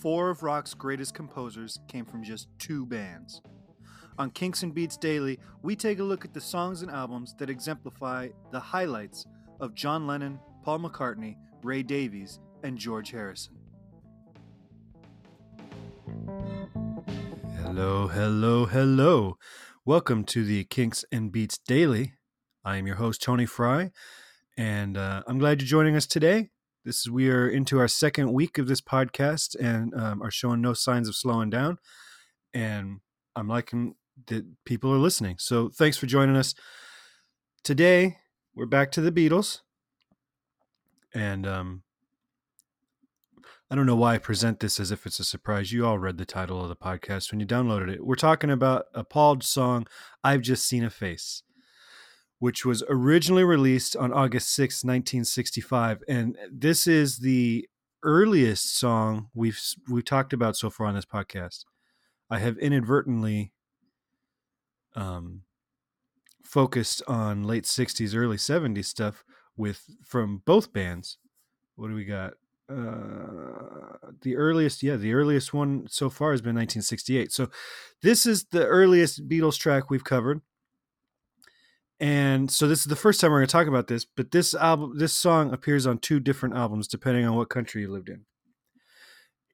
four of rock's greatest composers came from just two bands. On Kinks and Beats Daily, we take a look at the songs and albums that exemplify the highlights of John Lennon, Paul McCartney, Ray Davies, and George Harrison. Hello, hello, hello. Welcome to the Kinks and Beats Daily. I am your host, Tony Fry, and uh, I'm glad you're joining us today. This is we are into our second week of this podcast and um, are showing no signs of slowing down. And I'm liking that people are listening. So thanks for joining us. Today we're back to the Beatles, and um, I don't know why I present this as if it's a surprise. You all read the title of the podcast when you downloaded it. We're talking about a Paul song, "I've Just Seen a Face." Which was originally released on August 6, 1965. And this is the earliest song we've we've talked about so far on this podcast. I have inadvertently um, focused on late 60s, early 70s stuff with from both bands. What do we got? Uh, the earliest, yeah, the earliest one so far has been 1968. So this is the earliest Beatles track we've covered and so this is the first time we're going to talk about this but this album this song appears on two different albums depending on what country you lived in.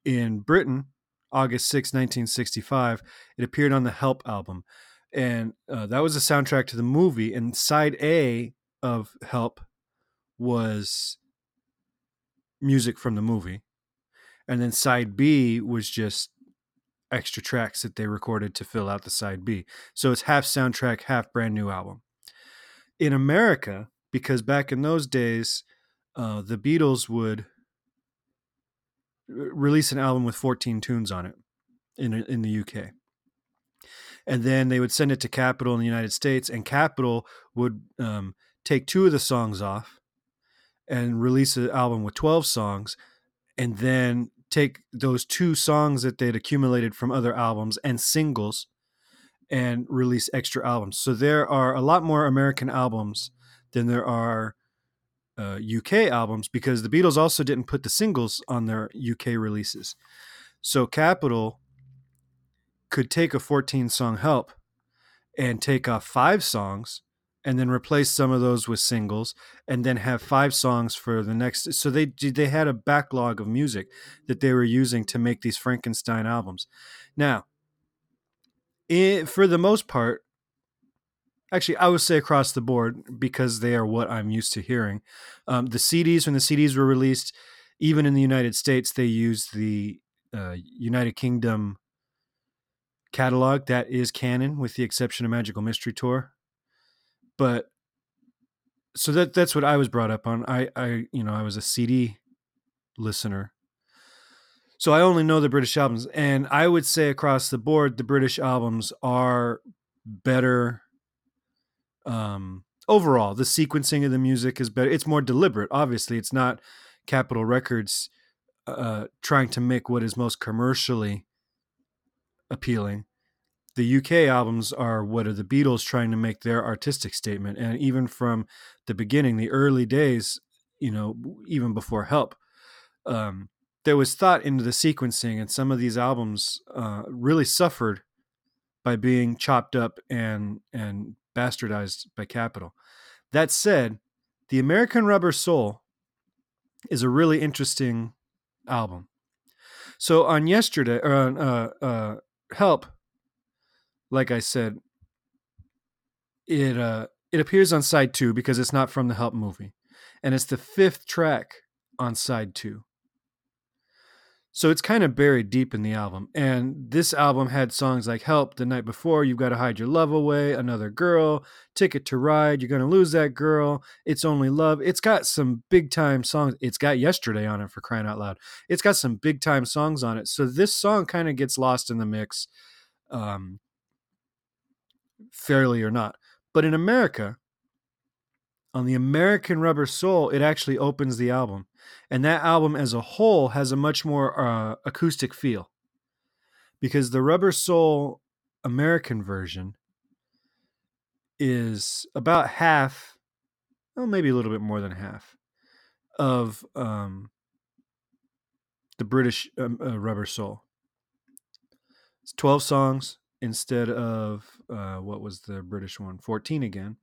In britain august 6 1965 it appeared on the help album. And uh, that was the soundtrack to the movie and side a of help was music from the movie. And then side b was just extra tracks that they recorded to fill out the side b. So it's half soundtrack half brand new album in America, because back in those days, uh, the Beatles would release an album with 14 tunes on it in in the UK. And then they would send it to Capitol in the United States, and Capitol would um, take two of the songs off and release an album with 12 songs, and then take those two songs that they'd accumulated from other albums and singles and release extra albums. So there are a lot more American albums than there are uh, UK albums because the Beatles also didn't put the singles on their UK releases. So Capitol could take a 14 song help and take off five songs and then replace some of those with singles and then have five songs for the next so they they had a backlog of music that they were using to make these Frankenstein albums. Now, it, for the most part, actually, I would say across the board because they are what I'm used to hearing. Um, the CDs, when the CDs were released, even in the United States, they used the uh, United Kingdom catalog that is canon, with the exception of Magical Mystery Tour. But so that that's what I was brought up on. I I you know I was a CD listener so I only know the British albums, and I would say across the board, the British albums are better. Um, overall, the sequencing of the music is better. It's more deliberate. Obviously, it's not Capitol Records uh, trying to make what is most commercially appealing. The UK albums are what are the Beatles trying to make their artistic statement, and even from the beginning, the early days, you know, even before Help. Um, there was thought into the sequencing, and some of these albums uh, really suffered by being chopped up and and bastardized by Capitol. That said, the American Rubber Soul is a really interesting album. So on yesterday or on uh, uh, Help, like I said, it uh, it appears on side two because it's not from the Help movie, and it's the fifth track on side two. So it's kind of buried deep in the album. And this album had songs like Help the Night Before, You've Got to Hide Your Love Away, Another Girl, Ticket to Ride, You're to Lose That Girl, It's Only Love. It's got some big time songs. It's got Yesterday on it for crying out loud. It's got some big time songs on it. So this song kind of gets lost in the mix, um, fairly or not. But in America, on the American Rubber Soul, it actually opens the album and that album as a whole has a much more uh, acoustic feel because the Rubber Soul American version is about half, well, maybe a little bit more than half of um, the British um, uh, Rubber Soul. It's 12 songs instead of uh, what was the British one? 14 again.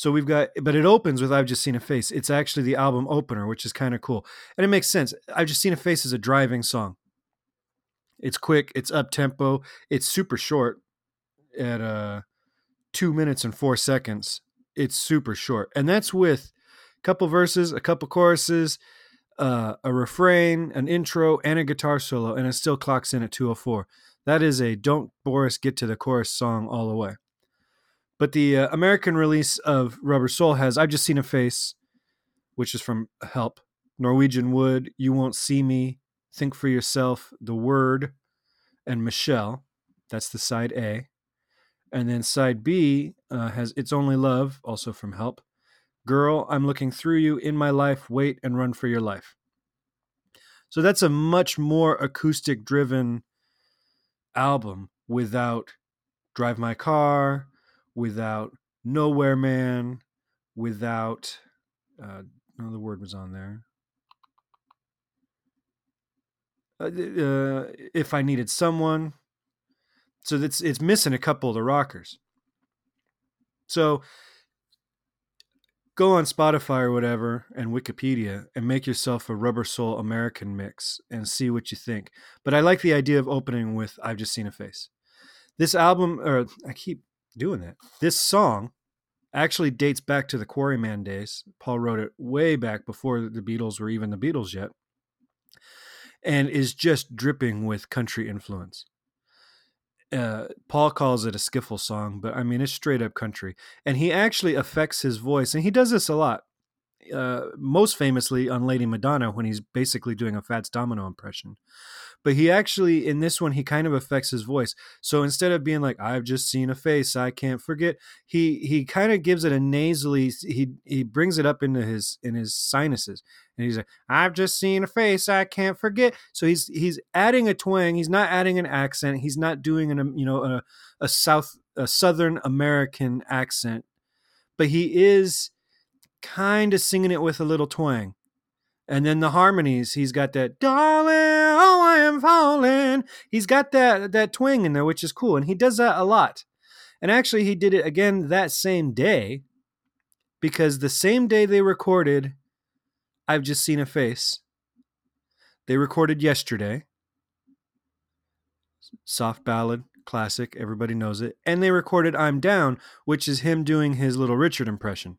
So we've got, but it opens with I've Just Seen a Face. It's actually the album opener, which is kind of cool. And it makes sense. I've Just Seen a Face is a driving song. It's quick, it's up tempo, it's super short at uh, two minutes and four seconds. It's super short. And that's with a couple verses, a couple choruses, uh, a refrain, an intro, and a guitar solo, and it still clocks in at 204. That is a Don't Bore Us Get to the Chorus song all the way. But the uh, American release of Rubber Soul has I've Just Seen a Face, which is from Help, Norwegian Wood, You Won't See Me, Think for Yourself, The Word, and Michelle. That's the side A. And then side B uh, has It's Only Love, also from Help. Girl, I'm looking through you in my life, wait and run for your life. So that's a much more acoustic driven album without Drive My Car, without Nowhere Man, without uh, word was on there. Uh, uh, if I needed someone, so it's it's missing a couple of the rockers. So go on Spotify or whatever and Wikipedia and make yourself a Rubber Soul American mix and see what you think. But I like the idea of opening with I've Just Seen a Face. This album, or I keep doing that. This song actually dates back to the Quarrymen days. Paul wrote it way back before the Beatles were even the Beatles yet, and is just dripping with country influence. Uh, Paul calls it a skiffle song, but I mean it's straight up country, and he actually affects his voice, and he does this a lot. Uh, most famously on Lady Madonna when he's basically doing a Fats Domino impression but he actually in this one he kind of affects his voice. So instead of being like i've just seen a face i can't forget he he kind of gives it a nasally he he brings it up into his in his sinuses. And he's like i've just seen a face i can't forget. So he's he's adding a twang. He's not adding an accent. He's not doing an um, you know a, a south a southern american accent. But he is kind of singing it with a little twang. And then the harmonies he's got that darling i am falling. He's got that that twang in there which is cool and he does that a lot. And actually he did it again that same day because the same day they recorded i've just seen a face. They recorded yesterday. Soft ballad classic everybody knows it. And they recorded i'm down which is him doing his little richard impression.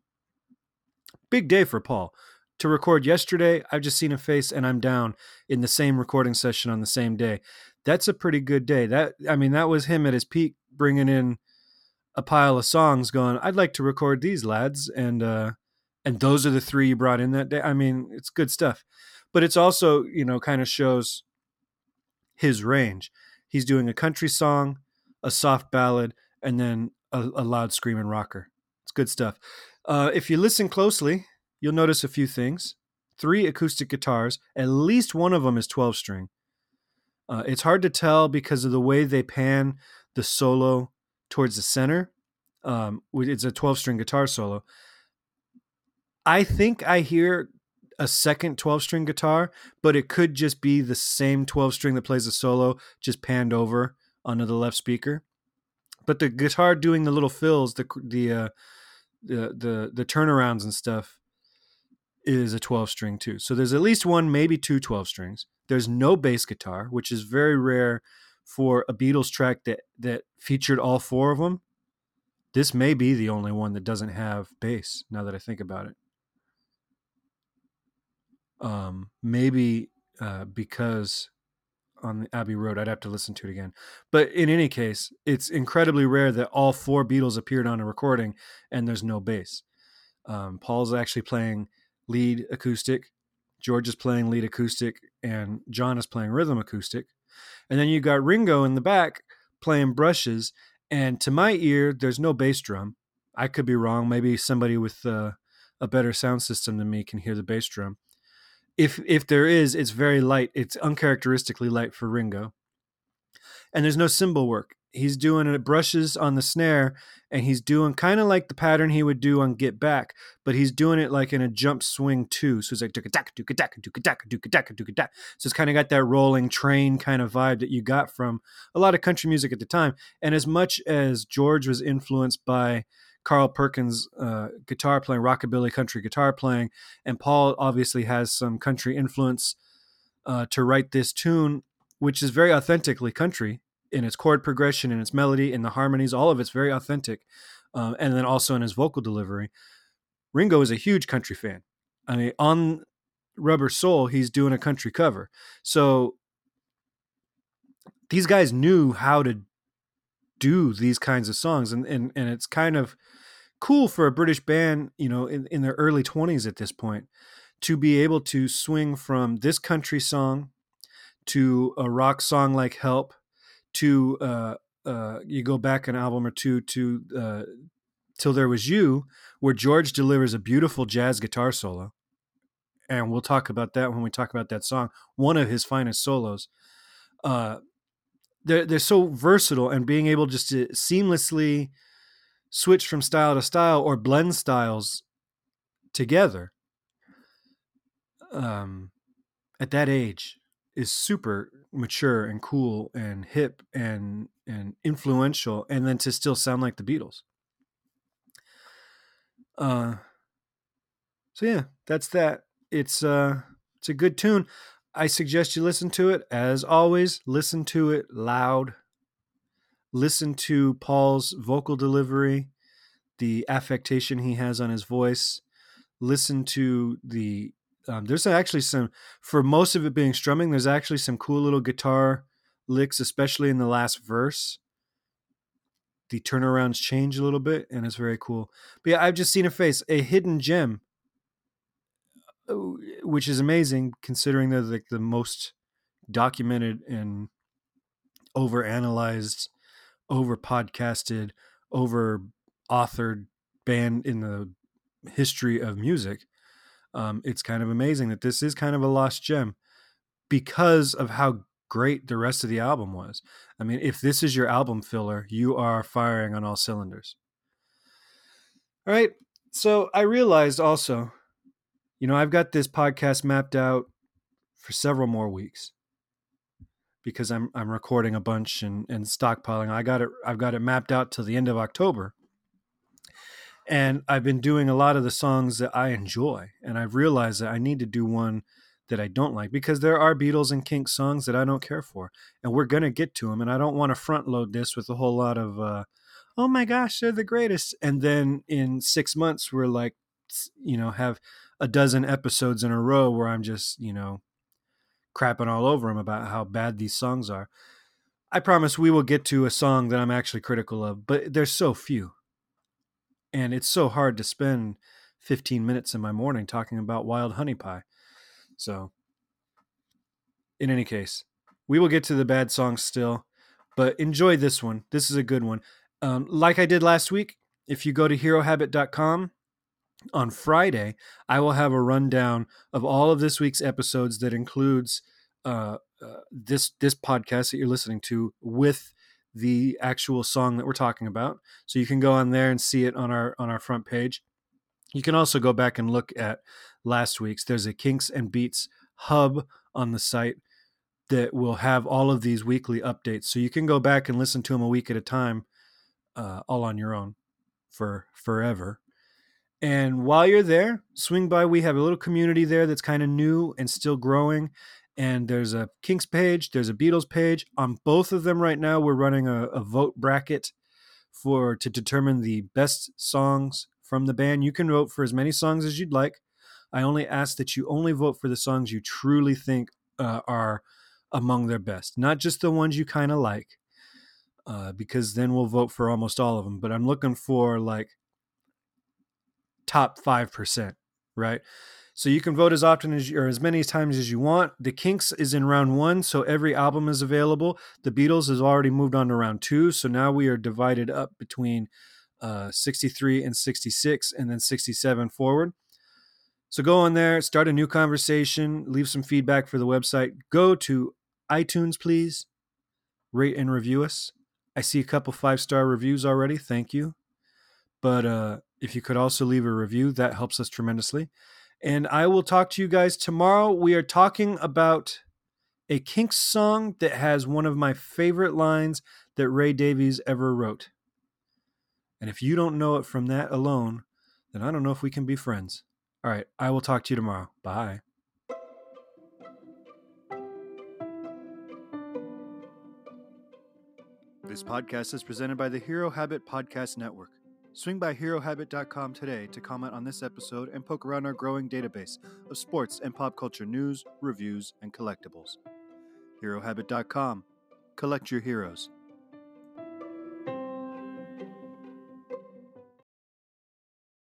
Big day for paul to record yesterday. I've just seen a face and I'm down in the same recording session on the same day. That's a pretty good day. That I mean, that was him at his peak, bringing in a pile of songs, going, "I'd like to record these lads," and uh, and those are the three you brought in that day. I mean, it's good stuff, but it's also you know kind of shows his range. He's doing a country song, a soft ballad, and then a, a loud screaming rocker. It's good stuff. Uh, if you listen closely, you'll notice a few things. Three acoustic guitars, at least one of them is 12 string. Uh, it's hard to tell because of the way they pan the solo towards the center. Um, it's a 12 string guitar solo. I think I hear a second 12 string guitar, but it could just be the same 12 string that plays the solo, just panned over onto the left speaker. But the guitar doing the little fills, the the uh, the the the turnarounds and stuff is a 12 string too. So there's at least one, maybe two 12 strings. There's no bass guitar, which is very rare for a Beatles track that that featured all four of them. This may be the only one that doesn't have bass. Now that I think about it, um, maybe uh, because on the Abbey Road, I'd have to listen to it again. But in any case, it's incredibly rare that all four Beatles appeared on a recording and there's no bass. Um, Paul's actually playing lead acoustic, George is playing lead acoustic, and John is playing rhythm acoustic. And then you got Ringo in the back playing brushes. And to my ear, there's no bass drum. I could be wrong. Maybe somebody with uh, a better sound system than me can hear the bass drum. If if there is, it's very light. It's uncharacteristically light for Ringo. And there's no cymbal work. He's doing it brushes on the snare and he's doing kind of like the pattern he would do on Get Back, but he's doing it like in a jump swing too. So it's like duka dak duka dak duka dak duka dak duka dak. So it's kind of got that rolling train kind of vibe that you got from a lot of country music at the time. And as much as George was influenced by Carl Perkins' uh, guitar playing, rockabilly country guitar playing, and Paul obviously has some country influence uh, to write this tune, which is very authentically country in its chord progression, in its melody, in the harmonies, all of it's very authentic. Um, and then also in his vocal delivery. Ringo is a huge country fan. I mean, on Rubber Soul, he's doing a country cover. So these guys knew how to do these kinds of songs. And, and, and it's kind of cool for a British band, you know, in, in their early 20s at this point, to be able to swing from this country song to a rock song like Help to uh, uh, you go back an album or two to uh, till there was you where george delivers a beautiful jazz guitar solo and we'll talk about that when we talk about that song one of his finest solos. Uh, they're, they're so versatile and being able just to seamlessly switch from style to style or blend styles together um, at that age is super mature and cool and hip and and influential and then to still sound like the Beatles. Uh so yeah, that's that. It's uh it's a good tune. I suggest you listen to it. As always, listen to it loud. Listen to Paul's vocal delivery, the affectation he has on his voice. Listen to the um, there's actually some for most of it being strumming there's actually some cool little guitar licks especially in the last verse. The turnarounds change a little bit and it's very cool. But yeah i've just seen a face a hidden gem uh, which is amazing considering they're like the most documented and over analyzed over podcasted over authored band in the history of music um, it's kind of amazing that this is kind of a lost gem because of how great the rest of the album was. I mean, if this is your album filler, you are firing on all cylinders. All right. So I realized also, you know, I've got this podcast mapped out for several more weeks because I'm I'm recording a bunch and, and stockpiling. I got it I've got it mapped out till the end of October and I've been doing a lot of the songs that I enjoy, and I've realized that I need to do one that I don't like because there are Beatles and Kinks songs that I don't care for, and we're gonna get to them, and I don't want to front load this with a whole lot of, uh, oh my gosh, they're the greatest, and then in six months we're like, you know, have a dozen episodes in a row where I'm just, you know, crapping all over them about how bad these songs are. I promise we will get to a song that I'm actually critical of, but there's so few and it's so hard to spend 15 minutes in my morning talking about wild honey pie. So, in any case, we will get to the bad songs still, but enjoy this one. This is a good one. Um, like I did last week, if you go to herohabit.com on Friday, I will have a rundown of all of this week's episodes that includes uh, uh, this this podcast that you're listening to with the actual song that we're talking about. So you can go on there and see it on our on our front page. You can also go back and look at last week's. There's a Kinks and Beats hub on the site that will have all of these weekly updates. So you can go back and listen to them a week at a time, uh, all on your own for forever. And while you're there, swing by. We have a little community there that's kind of new and still growing and there's a Kinks page, there's a Beatles page. On both of them right now, we're running a, a, vote bracket for to determine the best songs from the band. You can vote for as many songs as you'd like. I only ask that you only vote for the songs you truly think uh, are among their best, not just the ones you kind of like, uh, because then we'll vote for almost all of them. But I'm looking for like top five percent, right? So you can vote as often as or as many times as you want. The Kinks is in round one, so every album is available. The Beatles has already moved on to round two, so now we are divided up between uh, 63 and 66, and then 67 forward. So go on there, start a new conversation, leave some feedback for the website. Go to iTunes, please. Rate and review us. I see a couple five star reviews already. Thank you. But uh, if you could also leave a review, that helps us tremendously. And I will talk to you guys tomorrow. We are talking about a Kinks song that has one of my favorite lines that Ray Davies ever wrote. And if you don't know it from that alone, then I don't know if we can be friends. All right, I will talk to you tomorrow. Bye. This podcast is presented by the Hero Habit Podcast Network. Swing by HeroHabit.com today to comment on this episode and poke around our growing database of sports and pop culture news, reviews, and collectibles. HeroHabit.com. Collect your heroes.